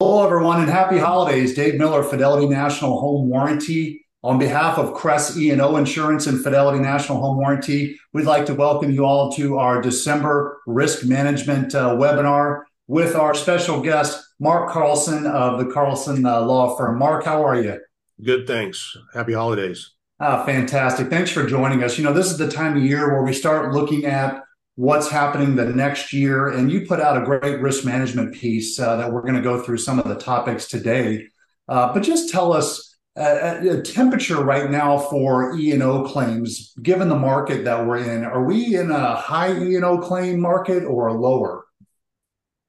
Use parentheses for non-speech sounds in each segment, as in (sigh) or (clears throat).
Hello, everyone, and happy holidays. Dave Miller, Fidelity National Home Warranty. On behalf of Crest E&O Insurance and Fidelity National Home Warranty, we'd like to welcome you all to our December risk management uh, webinar with our special guest, Mark Carlson of the Carlson uh, Law Firm. Mark, how are you? Good, thanks. Happy holidays. Ah, fantastic. Thanks for joining us. You know, this is the time of year where we start looking at what's happening the next year. And you put out a great risk management piece uh, that we're going to go through some of the topics today. Uh, but just tell us uh, a temperature right now for E&O claims, given the market that we're in. Are we in a high E&O claim market or lower?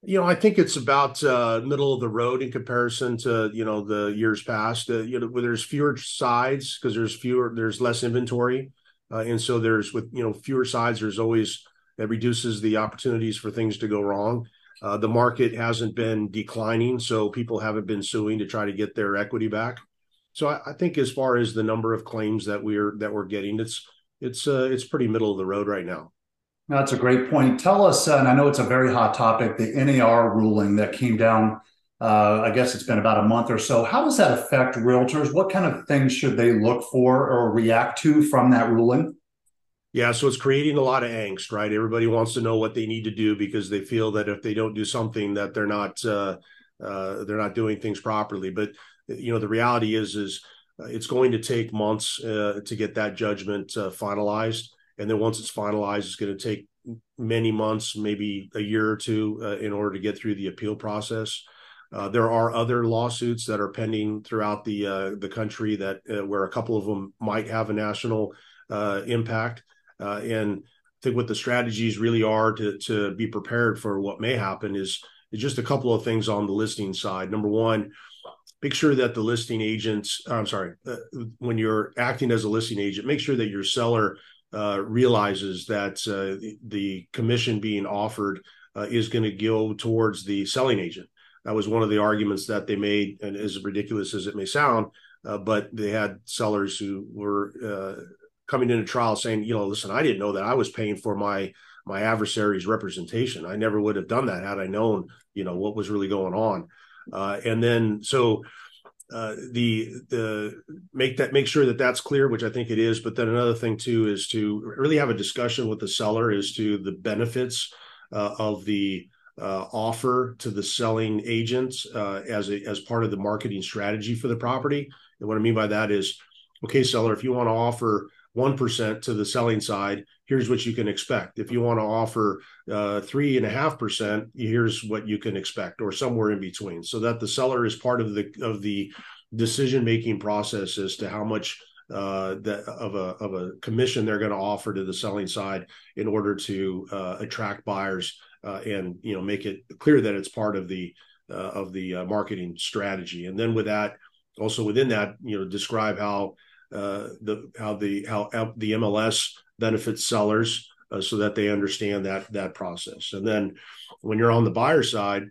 You know, I think it's about uh, middle of the road in comparison to you know the years past. Uh, you know, where there's fewer sides because there's fewer, there's less inventory, uh, and so there's with you know fewer sides, there's always that reduces the opportunities for things to go wrong. Uh, the market hasn't been declining, so people haven't been suing to try to get their equity back. So I, I think as far as the number of claims that we're that we're getting, it's it's uh, it's pretty middle of the road right now. That's a great point. Tell us, uh, and I know it's a very hot topic, the NAR ruling that came down. Uh, I guess it's been about a month or so. How does that affect realtors? What kind of things should they look for or react to from that ruling? Yeah, so it's creating a lot of angst, right? Everybody wants to know what they need to do because they feel that if they don't do something, that they're not uh, uh, they're not doing things properly. But you know, the reality is is uh, it's going to take months uh, to get that judgment uh, finalized, and then once it's finalized, it's going to take many months, maybe a year or two, uh, in order to get through the appeal process. there are other lawsuits that are pending throughout the the country that where a couple of them might have a national impact. Uh, and I think what the strategies really are to to be prepared for what may happen is is just a couple of things on the listing side. Number one, make sure that the listing agents, I'm sorry, uh, when you're acting as a listing agent, make sure that your seller uh, realizes that uh, the, the, commission being offered uh, is going to go towards the selling agent. That was one of the arguments that they made, and as ridiculous as it may sound, uh, but they had sellers who were uh, coming into trial saying, you know, listen, I didn't know that I was paying for my my adversary's representation. I never would have done that had I known, you know, what was really going on. Uh, and then so uh, the the make that make sure that that's clear, which I think it is. But then another thing too is to really have a discussion with the seller as to the benefits uh, of the uh, offer to the selling agents uh, as a, as part of the marketing strategy for the property. And what I mean by that is, okay, seller, if you want to offer 1% to the selling side, here's what you can expect. If you want to offer uh, 3.5%, here's what you can expect, or somewhere in between, so that the seller is part of the of the decision making process as to how much uh, that of a of a commission they're going to offer to the selling side in order to uh, attract buyers uh, and you know make it clear that it's part of the uh, of the uh, marketing strategy. And then with that, also within that, you know, describe how uh, the how the how the MLS benefits sellers uh, so that they understand that that process. And then when you're on the buyer side,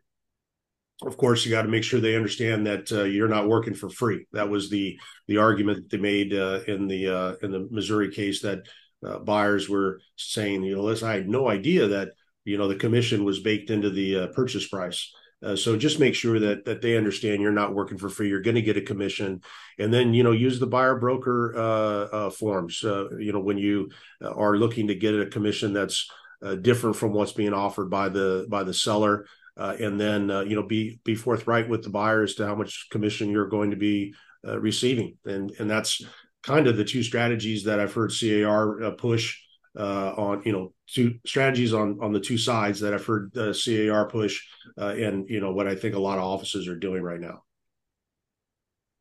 of course, you got to make sure they understand that uh, you're not working for free. That was the the argument that they made uh, in the uh, in the Missouri case that uh, buyers were saying, you know, listen, I had no idea that you know the commission was baked into the purchase price. Uh, so just make sure that that they understand you're not working for free. You're going to get a commission, and then you know use the buyer broker uh, uh, forms. Uh, you know when you uh, are looking to get a commission that's uh, different from what's being offered by the by the seller, and then you know be be forthright with the buyer as to how much commission you're going to be receiving, and and that's kind of the two strategies that I've heard CAR push uh, on you know two strategies on on the two sides that I've heard the CAR push, uh, and you know what I think a lot of offices are doing right now.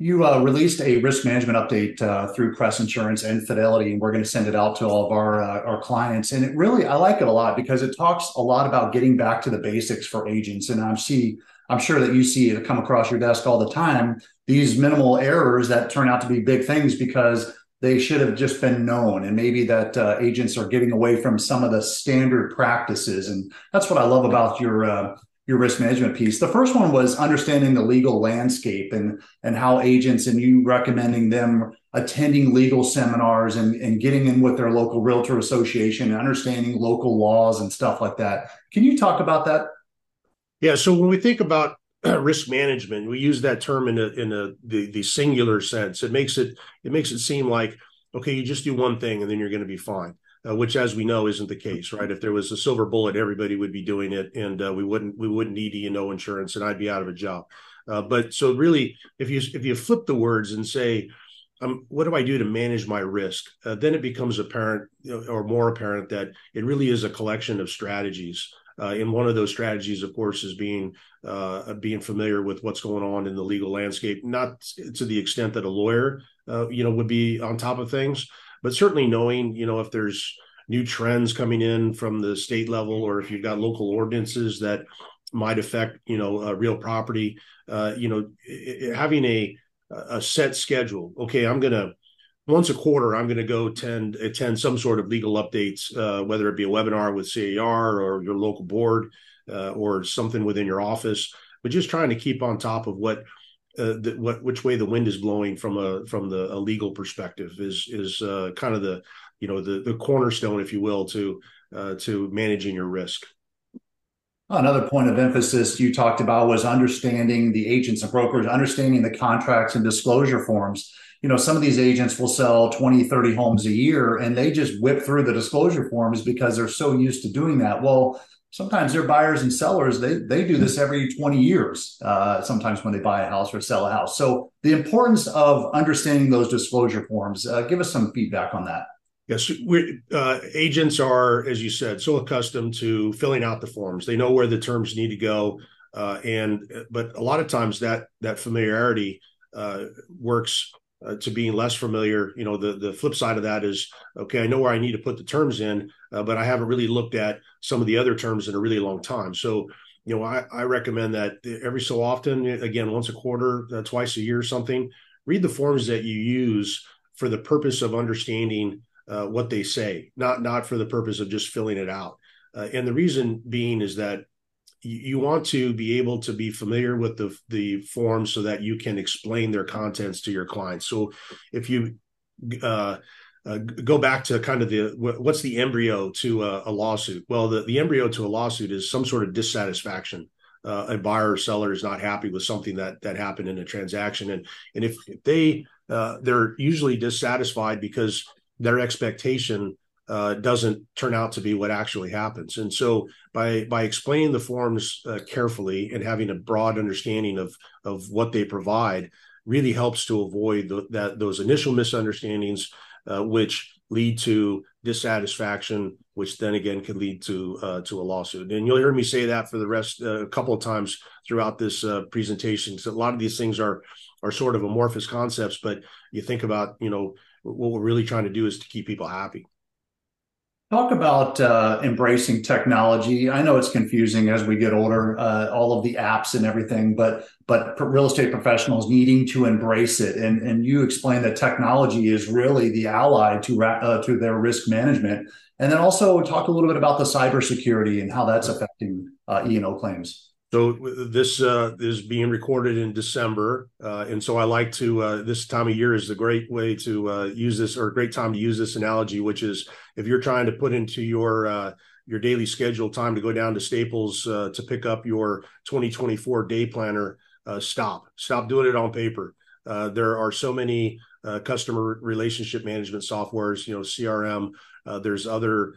You uh, released a risk management update uh, through Crest Insurance and Fidelity, and we're going to send it out to all of our uh, our clients. And it really, I like it a lot because it talks a lot about getting back to the basics for agents. And I'm see, I'm sure that you see it come across your desk all the time. These minimal errors that turn out to be big things because they should have just been known. And maybe that uh, agents are getting away from some of the standard practices. And that's what i love about your uh, your risk management piece. The first one was understanding the legal landscape and and how agents and you recommending them attending legal seminars and, and getting in with their local realtor association and understanding local laws and stuff like that. Can you talk about that? Yeah. So when we think about (clears throat) risk management. We use that term in a in a the, the singular sense. It makes it it makes it seem like okay, you just do one thing and then you're going to be fine. Uh, which, as we know, isn't the case, right? If there was a silver bullet, everybody would be doing it, and uh, we wouldn't we wouldn't need E and O insurance, and I'd be out of a job. Uh, but so really, if you if you flip the words and say, um, what do I do to manage my risk? Uh, then it becomes apparent or more apparent that it really is a collection of strategies. Uh, and one of those strategies, of course, is being uh, being familiar with what's going on in the legal landscape, not to the extent that a lawyer, uh, you know, would be on top of things, but certainly knowing, you know, if there's new trends coming in from the state level, or if you've got local ordinances that might affect, you know, real property, uh, you know, it, having a a set schedule. Okay, I'm gonna once a quarter, I'm going to go attend attend some sort of legal updates, uh, whether it be a webinar with CAR or your local board uh, or something within your office. But just trying to keep on top of what uh, the, what which way the wind is blowing from a from the a legal perspective is is uh, kind of the you know the the cornerstone, if you will, to uh, to managing your risk. Another point of emphasis you talked about was understanding the agents and brokers, understanding the contracts and disclosure forms. You know, some of these agents will sell 20, 30 homes a year and they just whip through the disclosure forms because they're so used to doing that. Well, sometimes they're buyers and sellers. They, they do this every 20 years, uh, sometimes when they buy a house or sell a house. So the importance of understanding those disclosure forms, uh, give us some feedback on that. Yes, we uh, agents are, as you said, so accustomed to filling out the forms. They know where the terms need to go, uh, and but a lot of times that that familiarity uh, works uh, to being less familiar. You know, the the flip side of that is okay. I know where I need to put the terms in, uh, but I haven't really looked at some of the other terms in a really long time. So, you know, I, I recommend that every so often, again, once a quarter, uh, twice a year, something, read the forms that you use for the purpose of understanding uh, what they say, not not for the purpose of just filling it out. Uh, and the reason being is that you, want to be able to be familiar with the the forms so that you can explain their contents to your clients. So if you uh, uh, go back to kind of the what's the embryo to a, a, lawsuit? Well, the, the embryo to a lawsuit is some sort of dissatisfaction. Uh, a buyer or seller is not happy with something that that happened in a transaction, and and if they uh, they're usually dissatisfied because their expectation uh, doesn't turn out to be what actually happens. And so by by explaining the forms uh, carefully and having a broad understanding of of what they provide really helps to avoid the, that those initial misunderstandings, uh, which lead to dissatisfaction, which then again can lead to uh, to a lawsuit. And you'll hear me say that for the rest uh, a couple of times throughout this uh, presentation. So a lot of these things are are sort of amorphous concepts, but you think about you know what we're really trying to do is to keep people happy. Talk about uh, embracing technology. I know it's confusing as we get older, uh, all of the apps and everything, but but real estate professionals needing to embrace it. And and you explain that technology is really the ally to uh, to their risk management. And then also talk a little bit about the cybersecurity and how that's affecting uh, E and O claims. So this uh, is being recorded in December, uh, and so I like to. Uh, this time of year is a great way to uh, use this, or a great time to use this analogy, which is if you're trying to put into your uh, your daily schedule time to go down to Staples uh, to pick up your 2024 day planner. stop, stop doing it on paper. there are so many customer relationship management softwares, you know, CRM. there's other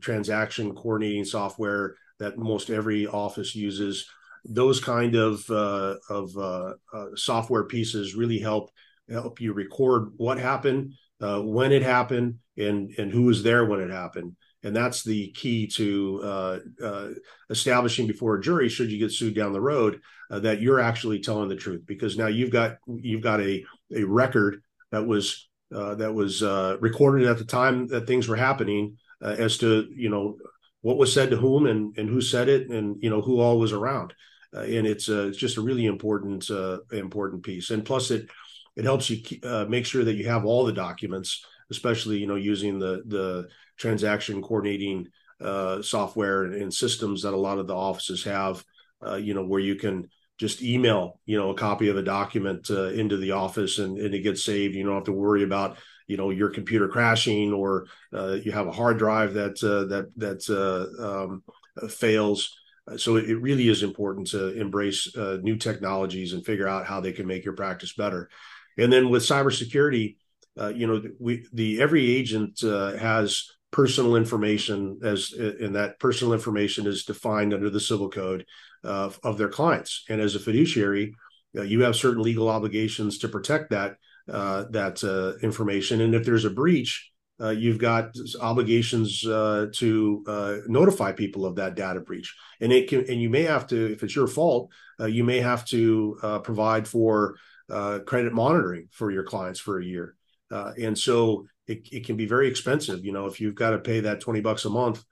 transaction coordinating software that most every office uses. Those kind of uh, of uh, uh, software pieces really help help you record what happened, uh, when it happened, and and who was there when it happened. And that's the key to uh, uh, establishing before a jury, should you get sued down the road, that you're actually telling the truth. Because now you've got you've got a a record that was that was recorded at the time that things were happening as to you know what was said to whom and and who said it and you know who all was around. Uh, and it's uh, it's just a really important uh, important piece. And plus it it helps you uh, make sure that you have all the documents especially you know using the the transaction coordinating uh, software and, and, systems that a lot of the offices have uh, you know where you can just email you know a copy of a document into the office and, and it gets saved. You don't have to worry about you know your computer crashing or uh, you have a hard drive that uh, that that uh, um, fails. so it really is important to embrace uh, new technologies and figure out how they can make your practice better. And then with cybersecurity, uh, you know, we the every agent has personal information as and that personal information is defined under the civil code of their clients. And as a fiduciary, you have certain legal obligations to protect that uh, that information. And if there's a breach, uh, you've got obligations uh, to uh, notify people of that data breach, and it can, and you may have to, if it's your fault, uh, you may have to uh, provide for uh, credit monitoring for your clients for a year, and so it, it can be very expensive. You know, if you've got to pay that twenty bucks a month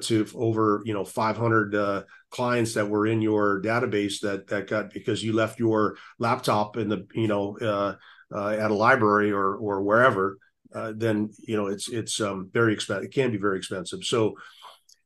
to over you know 500 clients that were in your database that that got because you left your laptop in the you know at a library or or wherever uh, then you know it's it's um, very expensive. It can be very expensive. So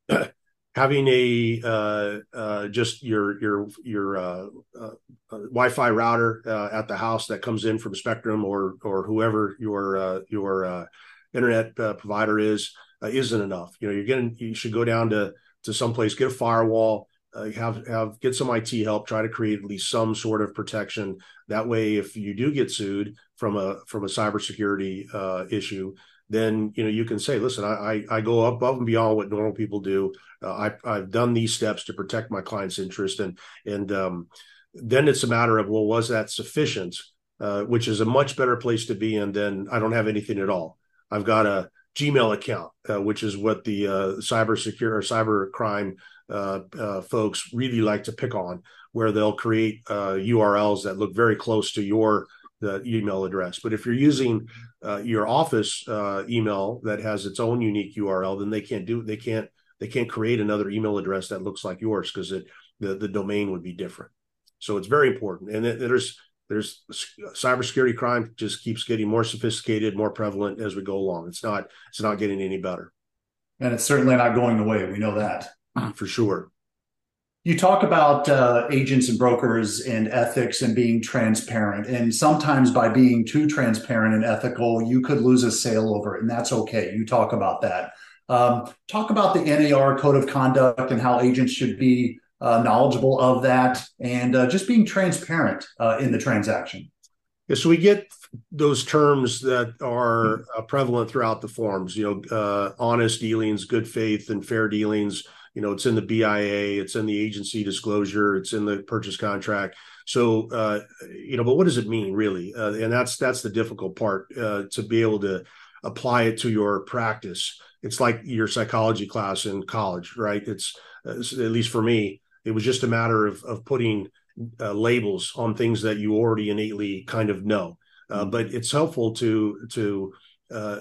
(clears throat) having a uh, uh, just your your your uh, uh, uh, Wi-Fi router at the house that comes in from Spectrum or or whoever your your internet provider is isn't enough. You know, you're getting you should go down to to someplace, get a firewall, uh, have have get some IT help, try to create at least some sort of protection. That way, if you do get sued from a from a cybersecurity uh, issue, then you know you can say, "Listen, I I, I go above and beyond what normal people do. Uh, I I've done these steps to protect my client's interest, and and um, then it's a matter of well, was that sufficient? Uh, which is a much better place to be in than I don't have anything at all. I've got a Gmail account, uh, which is what the uh, cyber secure or cyber crime uh, uh, folks really like to pick on, where they'll create uh, URLs that look very close to your email address. But if you're using uh, your office uh, email that has its own unique URL, then they can't do they can't they can't create another email address that looks like yours because it the the domain would be different. So it's very important, and there's there's cybersecurity crime just keeps getting more sophisticated, more prevalent as we go along. It's not it's not getting any better, and it's certainly not going away. We know that (clears throat) for sure. You talk about uh, agents and brokers and ethics and being transparent. And sometimes by being too transparent and ethical, you could lose a sale over it. And that's okay. You talk about that. Um, talk about the NAR code of conduct and how agents should be uh, knowledgeable of that and uh, just being transparent uh, in the transaction. Yeah, so we get those terms that are uh, prevalent throughout the forms, you know, uh, honest dealings, good faith, and fair dealings you know it's in the BIA, it's in the agency disclosure, it's in the purchase contract. So uh, you know, but what does it mean really? Uh, and that's that's the difficult part uh, to be able to apply it to your practice. It's like your psychology class in college, right? It's uh, at least for me, it was just a matter of of putting uh, labels on things that you already innately kind of know. Uh, mm-hmm. but it's helpful to to uh,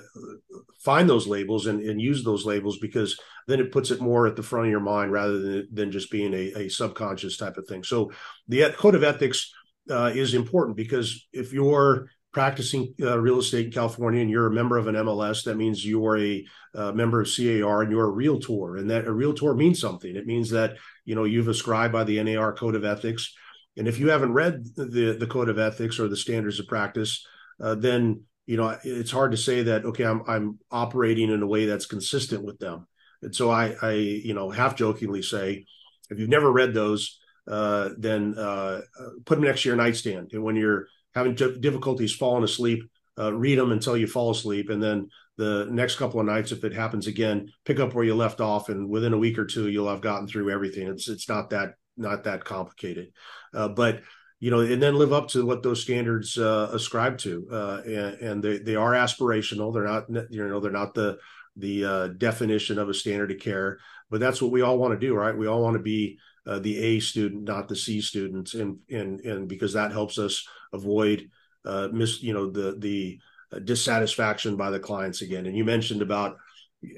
find those labels and, and use those labels because then it puts it more at the front of your mind rather than, than just being a, a subconscious type of thing. So the code of ethics uh, is important because if you're practicing uh, real estate in California and you're a member of an MLS, that means you're a uh, member of CAR and you're a realtor. And that a realtor means something. It means that, you know, you've ascribed by the NAR code of ethics. And if you haven't read the, the code of ethics or the standards of practice, uh, then you know it's hard to say that okay I'm I'm operating in a way that's consistent with them. And so I, I, you know, half jokingly say, if you've never read those, uh, then uh, put them next to your nightstand. And when you're having difficulties falling asleep, uh, read them until you fall asleep, and then the next couple of nights, if it happens again, pick up where you left off, and within a week or two, you'll have gotten through everything. It's it's not that not that complicated, uh, but you know, and then live up to what those standards uh, ascribe to, uh, and, and, they they are aspirational. They're not you know they're not the the uh, definition of a standard of care, but that's what we all want to do, right? We all want to be uh, the A student, not the C student, and and and because that helps us avoid uh, miss, you know, the the dissatisfaction by the clients again. And you mentioned about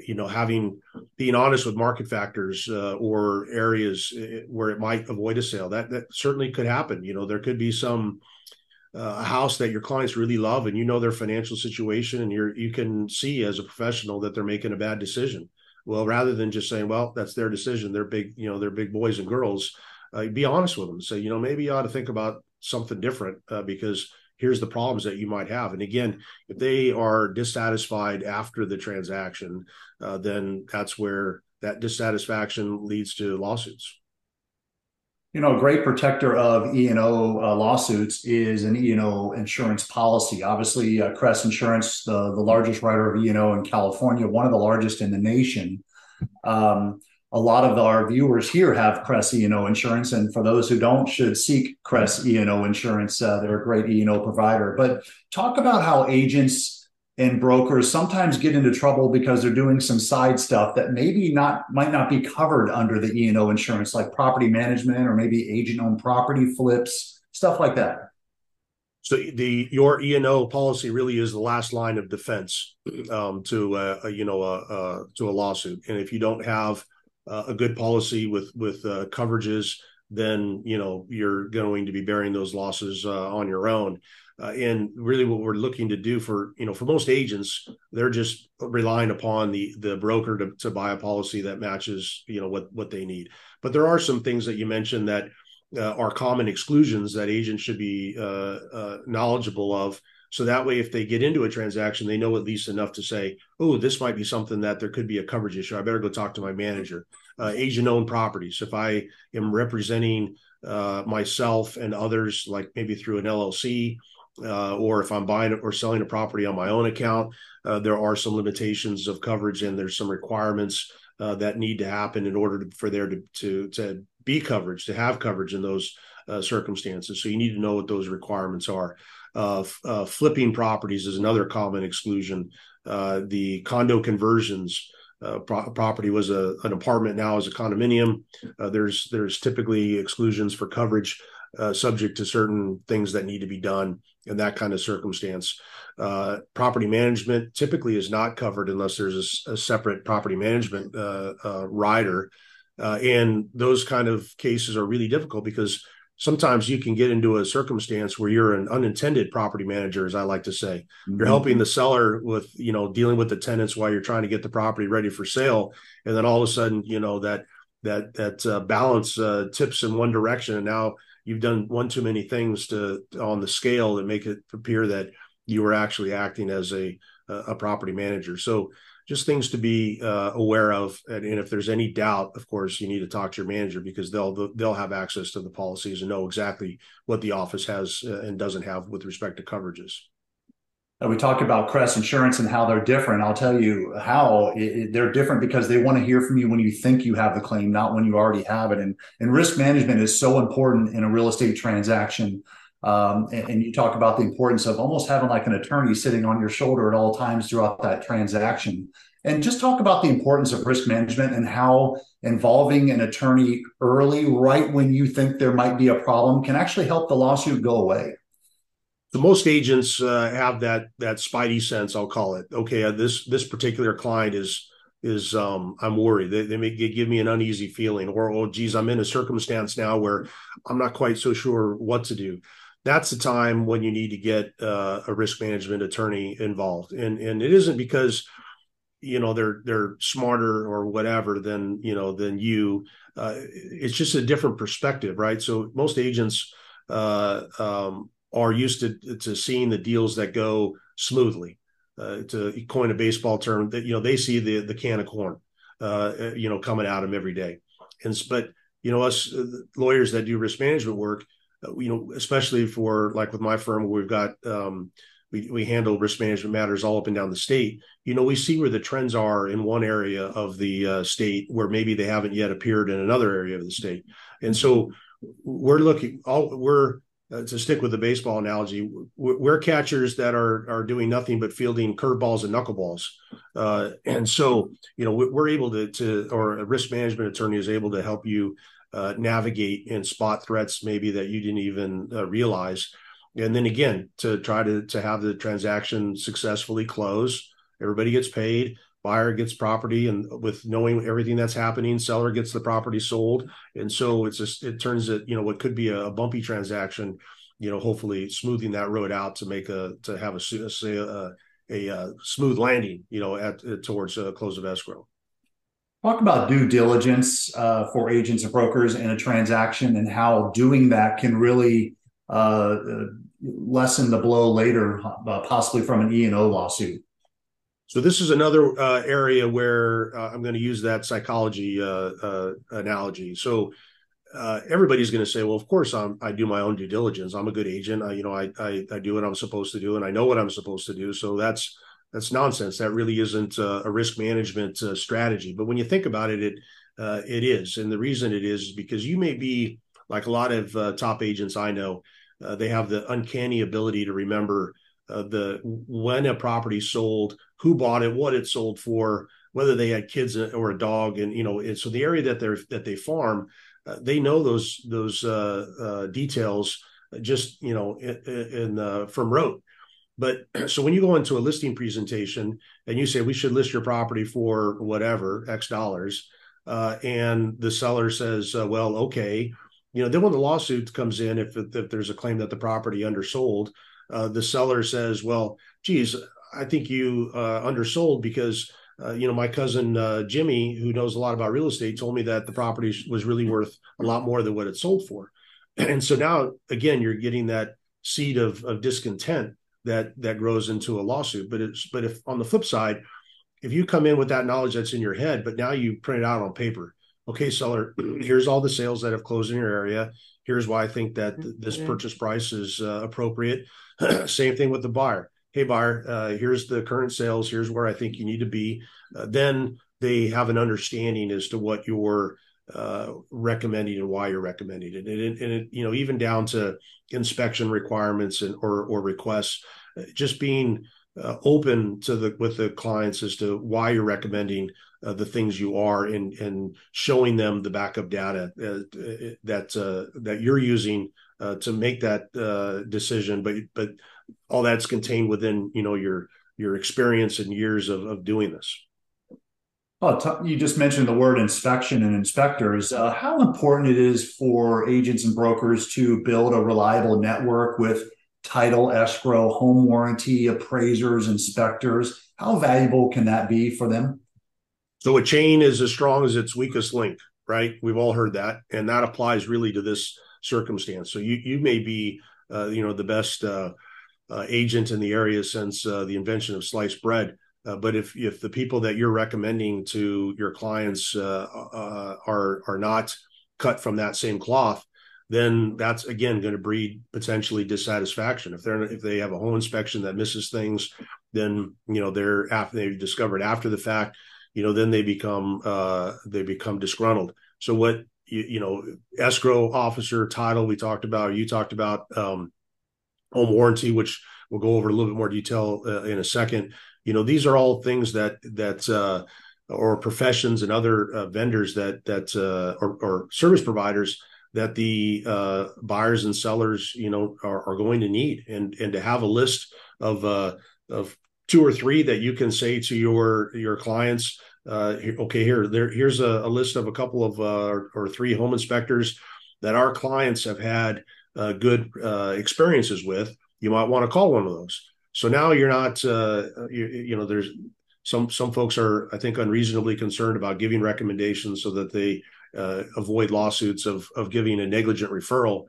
you know having being honest with market factors uh, or areas uh, where it might avoid a sale that that certainly could happen. You know there could be some a house that your clients really love and you know their financial situation and you're you can see as a professional that they're making a bad decision. Well rather than just saying well that's their decision. They're big you know they're big boys and girls uh, be honest with them say you know maybe you ought to think about something different uh, because here's the problems that you might have and again if they are dissatisfied after the transaction uh, then that's where that dissatisfaction leads to lawsuits You know, a great protector of E and O uh, lawsuits is an E and O insurance policy. Obviously, uh, Crest Insurance, the the largest writer of E and O in California, one of the largest in the nation. Um, a lot of our viewers here have Crest E&O insurance, and for those who don't, should seek Crest E&O insurance. Uh, they're a great E&O provider. But talk about how agents and brokers sometimes get into trouble because they're doing some side stuff that maybe not might not be covered under the E&O insurance, like property management or maybe agent-owned property flips, stuff like that. So the your E and O policy really is the last line of defense um, to uh, you know uh, uh, to a lawsuit, and if you don't have uh, a good policy with with uh, coverages, then you know you're going to be bearing those losses uh, on your own. Uh, and really, what we're looking to do for you know for most agents, they're just relying upon the the broker to, to buy a policy that matches you know what what they need. But there are some things that you mentioned that uh, are common exclusions that agents should be uh, knowledgeable of so that way, if they get into a transaction, they know at least enough to say, oh, this might be something that there could be a coverage issue. I better go talk to my manager. Uh, agent owned properties. If I am representing uh, myself and others, like maybe through an LLC, uh, or if I'm buying or selling a property on my own account, uh, there are some limitations of coverage and there's some requirements uh, that need to happen in order to, for there to, to, to be coverage, to have coverage in those uh, circumstances. So you need to know what those requirements are. Uh, uh, flipping properties is another common exclusion. Uh, the condo conversions uh, pro- property was a, an apartment now is a condominium. Uh, there's there's typically exclusions for coverage uh, subject to certain things that need to be done in that kind of circumstance. property management typically is not covered unless there's a, a separate property management rider. and those kind of cases are really difficult because sometimes you can get into a circumstance where you're an unintended property manager as i like to say. Mm-hmm. you're helping the seller with you know dealing with the tenants while you're trying to get the property ready for sale. And then all of a sudden you know that that that uh, balance uh, tips in one direction. And now you've done one too many things to on the scale that make it appear that you were actually acting as a a property manager. So just things to be uh, aware of. And, and, if there's any doubt, of course, you need to talk to your manager because they'll they'll have access to the policies and know exactly what the office has uh, and doesn't have with respect to coverages. And we talked about Crest Insurance and how they're different. I'll tell you how it, it, they're different because they want to hear from you when you think you have the claim, not when you already have it. And and risk management is so important in a real estate transaction. Um, and, and, you talk about the importance of almost having like an attorney sitting on your shoulder at all times throughout that transaction. And just talk about the importance of risk management and how involving an attorney early, right when you think there might be a problem, can actually help the lawsuit go away. So most agents uh, have that that spidey sense, I'll call it. Okay, uh, this this particular client is is um, I'm worried. They, they may give me an uneasy feeling, or oh, geez, I'm in a circumstance now where I'm not quite so sure what to do that's the time when you need to get uh, a risk management attorney involved. And and it isn't because you know they're they're smarter or whatever than you know than you. Uh, it's just a different perspective right? So most agents uh, um, are used to to seeing the deals that go smoothly. Uh, to coin a baseball term that you know they see the the can of corn uh, you know coming at them every day. And but you know us uh, lawyers that do risk management work you know, especially for like with my firm, we've got um, we we handle risk management matters all up and down the state. You know, we see where the trends are in one area of the uh, state where maybe they haven't yet appeared in another area of the state, and so we're looking all we're uh, to stick with the baseball analogy, we're catchers that are are doing nothing but fielding curveballs and knuckleballs, uh, and so you know we're able to to or a risk management attorney is able to help you uh, navigate and spot threats maybe that you didn't even uh, realize. And then again to try to to have the transaction successfully close everybody gets paid buyer gets property and with knowing everything that's happening seller gets the property sold. And so it's just it turns it you know what could be a, bumpy transaction you know hopefully smoothing that road out to make a to have a a, a, a, smooth landing you know at, at towards a close of escrow Talk about due diligence uh, for agents and brokers in a transaction and how doing that can really uh, lessen the blow later, uh, possibly from an E and O lawsuit. So this is another uh, area where uh, I'm going to use that psychology uh, analogy. So uh, everybody's going to say, well, of course, I'm, I do my own due diligence. I'm a good agent. I, you know, I, I, I do what I'm supposed to do, and I know what I'm supposed to do. So that's that's nonsense. That really isn't a, a risk management uh, strategy. But when you think about it, it uh, it is, and the reason it is is because you may be like a lot of uh, top agents I know. Uh, they have the uncanny ability to remember uh, the when a property sold, who bought it, what it sold for, whether they had kids or a dog, and you know, and so the area that they're that they farm, uh, they know those those uh, uh, details just you know in, in from rote. But (clears throat) so when you go into a listing presentation and you say we should list your property for whatever X dollars, uh, and the seller says, uh, well, okay, you know, then when the lawsuit comes in, if if there's a claim that the property undersold, uh, the seller says, well, geez, I think you uh, undersold because uh, you know, my cousin uh, Jimmy, who knows a lot about real estate, told me that the property was really worth a lot more than what it sold for. (clears throat) And so now, again, you're getting that seed of, of discontent that that grows into a lawsuit. But it's but if on the flip side, if you come in with that knowledge that's in your head, but now you print it out on paper, okay, seller, (clears throat) here's all the sales that have closed in your area. Here's why I think that this purchase price is uh, appropriate. (clears throat) Same thing with the buyer hey buyer uh, here's the current sales here's where i think you need to be uh, then they have an understanding as to what you're uh, recommending and why you're recommending it. And, it, and it, you know even down to inspection requirements and or or requests uh, just being uh, open to the with the clients as to why you're recommending uh, the things you are and and showing them the backup data that that you're using to make that decision. But but all that's contained within you know your your experience and years of, of doing this Oh, you just mentioned the word inspection and inspectors. Uh, how important it is for agents and brokers to build a reliable network with title, escrow, home warranty, appraisers, inspectors. How valuable can that be for them? So, a chain is as strong as its weakest link, right? We've all heard that, and that applies really to this circumstance. So, you you may be, uh, you know, the best uh, uh, agent in the area since uh, the invention of sliced bread. Uh, but if if the people that you're recommending to your clients uh, uh, are are not cut from that same cloth, then that's again going to breed potentially dissatisfaction. If they're if they have a home inspection that misses things, then you know they're after they've discovered after the fact, you know then they become uh, they become disgruntled. So what you, you know escrow officer title we talked about, you talked about. Um, home warranty, which we'll go over a little bit more detail uh, in a second. You know, these are all things that that uh, or professions and other uh, vendors that that uh, or, or, service providers that the uh, buyers and sellers, you know, are, are, going to need, and and to have a list of uh, of two or three that you can say to your your clients. uh, okay, here, there, here's a, a, list of a couple of uh, or three home inspectors that our clients have had uh, good uh, experiences with, you might want to call one of those. So now you're not, uh, you, you, know, there's some some folks are, I think, unreasonably concerned about giving recommendations so that they uh, avoid lawsuits of of giving a negligent referral.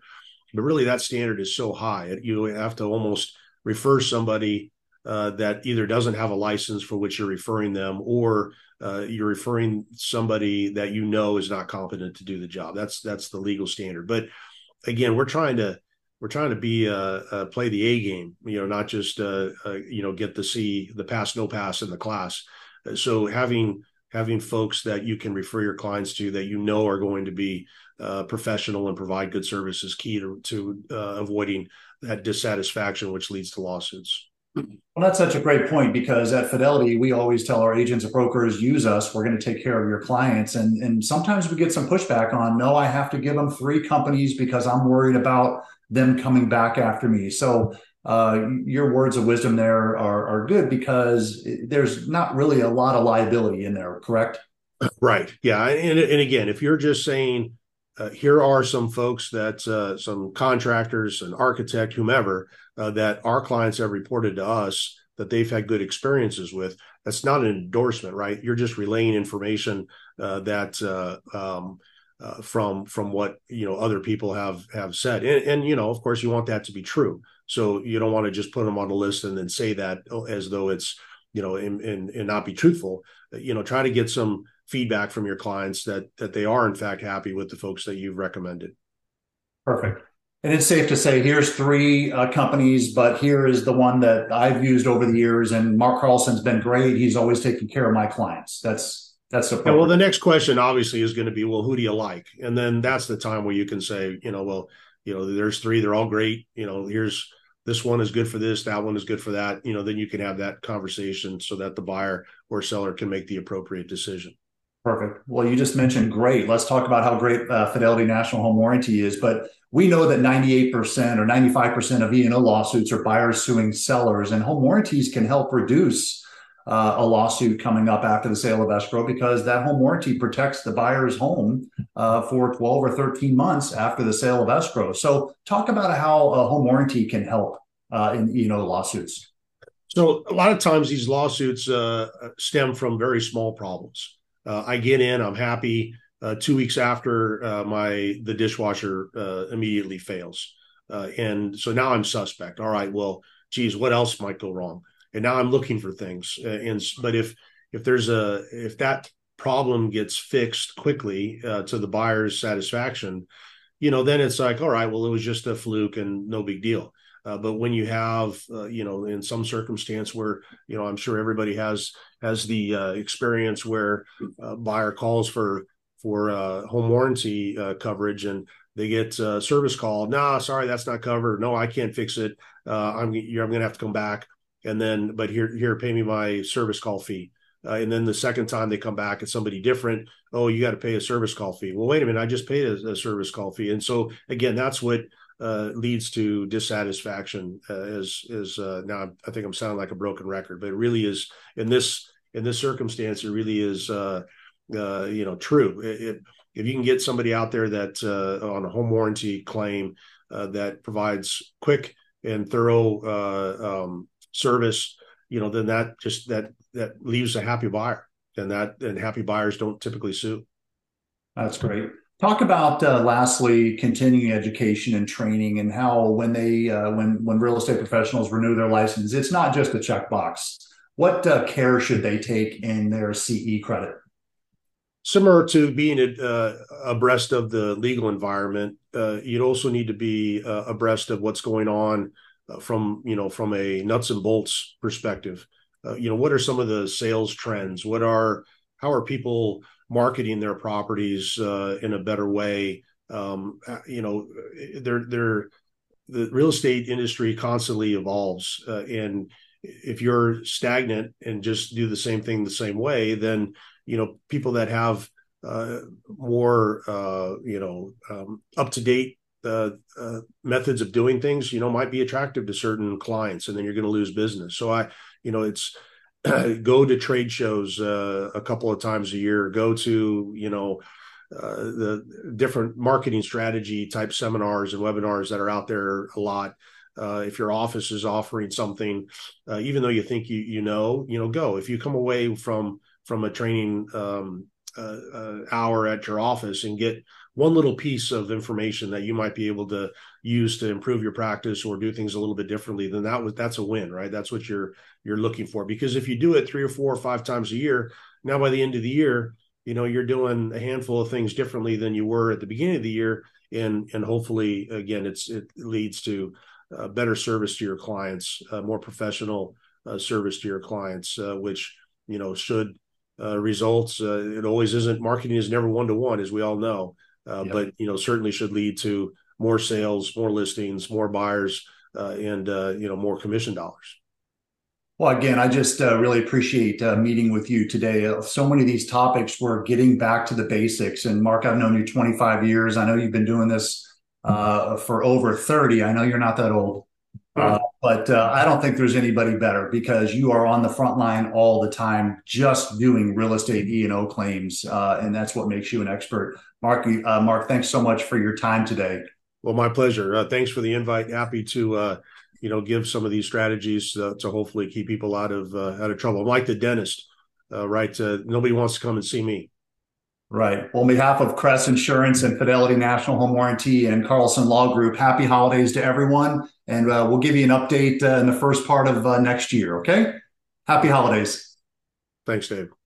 But really, that standard is so high, you have to almost refer somebody uh, that either doesn't have a license for which you're referring them, or uh, you're referring somebody that you know is not competent to do the job. That's that's the legal standard. But again, we're trying to we're trying to be uh, uh, play the A game, you know, not just uh, uh you know get the C, the pass no pass in the class. Uh, so having having folks that you can refer your clients to that you know are going to be uh, professional and provide good service is key to, to avoiding that dissatisfaction, which leads to lawsuits. Well, that's such a great point because at Fidelity, we always tell our agents and brokers, use us. We're going to take care of your clients. And, and sometimes we get some pushback on, no, I have to give them three companies because I'm worried about them coming back after me. So uh, your words of wisdom there are, are good because there's not really a lot of liability in there, correct? Right. Yeah. And, and again, if you're just saying, uh, here are some folks that uh, some contractors, an architect, whomever uh, that our clients have reported to us that they've had good experiences with. That's not an endorsement, right? You're just relaying information uh, that uh, um, uh, from from what you know other people have have said, and, and, you know, of course, you want that to be true. So you don't want to just put them on the list and then say that as though it's you know and, and, and not be truthful. You know, try to get some feedback from your clients that that they are in fact happy with the folks that you've recommended. Perfect. And it's safe to say here's three uh, companies, but here is the one that I've used over the years, and Mark Carlson's been great. He's always taken care of my clients. That's that's the yeah, well. The next question obviously is going to be, well, who do you like? And then that's the time where you can say, you know, well, you know, there's three, they're all great. You know, here's this one is good for this, that one is good for that. You know, then you can have that conversation so that the buyer or seller can make the appropriate decision. Perfect. Well, you just mentioned great. Let's talk about how great uh, Fidelity National Home Warranty is. But we know that 98% or 95% of E&O lawsuits are buyers suing sellers, and home warranties can help reduce uh, a lawsuit coming up after the sale of escrow because that home warranty protects the buyer's home uh, for 12 or 13 months after the sale of escrow. So, talk about how a home warranty can help uh, in E&O lawsuits. So, a lot of times these lawsuits uh, stem from very small problems. Uh, I get in, I'm happy. Uh, two weeks after my the dishwasher immediately fails, and so now I'm suspect. All right, well, geez, what else might go wrong? And now i'm looking for things uh, and but if if there's a if that problem gets fixed quickly uh, to the buyer's satisfaction you know then it's like all right well it was just a fluke and no big deal. Uh, but when you have uh, you know in some circumstance where you know i'm sure everybody has has the uh, experience where a buyer calls for for uh, home warranty coverage and they get a service call nah sorry that's not covered. No i can't fix it. I'm i'm gonna have to come back and then but here here pay me my service call fee. Uh, and then the second time they come back it's somebody different oh you got to pay a service call fee. Well wait a minute i just paid a, a service call fee. And so again that's what uh, leads to dissatisfaction uh, as as uh, now i think i'm sounding like a broken record but it really is in this in this circumstance it really is uh, uh, you know true. It, it, if you can get somebody out there that on a home warranty claim that provides quick and thorough um, service, you know, then that just that that leaves a happy buyer, and that and happy buyers don't typically sue. That's great. Talk about uh, lastly continuing education and training, and how when they uh, when when real estate professionals renew their license, it's not just a checkbox. What uh, care should they take in their CE credit? Similar to being uh, abreast of the legal environment, uh, you'd also need to be uh, abreast of what's going on uh, from you know from a nuts and bolts perspective uh, you know what are some of the sales trends? What are how are people marketing their properties uh, in a better way? Um, uh, you know they're they're the real estate industry constantly evolves uh, and if you're stagnant and just do the same thing the same way then you know people that have uh, more you know um, up to date uh, uh, methods of doing things, you know, might be attractive to certain clients, and then you're going to lose business. So I, you know, it's (clears throat) go to trade shows uh, a couple of times a year. Go to you know uh, the different marketing strategy type seminars and webinars that are out there a lot. Uh, if your office is offering something, uh, even though you think you you know, you know, go. If you come away from from a training um, hour at your office and get one little piece of information that you might be able to use to improve your practice or do things a little bit differently then that was that's a win right? That's what you're you're looking for. Because if you do it three or four or five times a year now by the end of the year you know you're doing a handful of things differently than you were at the beginning of the year. And and hopefully again it's it leads to uh, better service to your clients uh, more professional uh, service to your clients uh, which you know should uh, results uh, it always isn't marketing is never one to one as we all know uh, yep. but you know certainly should lead to more sales, more listings, more buyers, uh, and uh, you know more commission dollars. Well, again, I just uh, really appreciate uh, meeting with you today. Uh, so many of these topics, we're getting back to the basics. And Mark, I've known you 25 years. I know you've been doing this for over 30. I know you're not that old. Uh, but uh, I don't think there's anybody better because you are on the front line all the time, just doing real estate E and O claims, uh, and that's what makes you an expert. Mark, uh, Mark, thanks so much for your time today. Well, my pleasure. Uh, thanks for the invite. Happy to you know give some of these strategies to hopefully keep people out of out of trouble. I'm like the dentist, right? nobody wants to come and see me. Right. Well, on behalf of Crest Insurance and Fidelity National Home Warranty and Carlson Law Group, happy holidays to everyone. And uh, we'll give you an update uh, in the first part of uh, next year. Okay. Happy holidays. Thanks, Dave.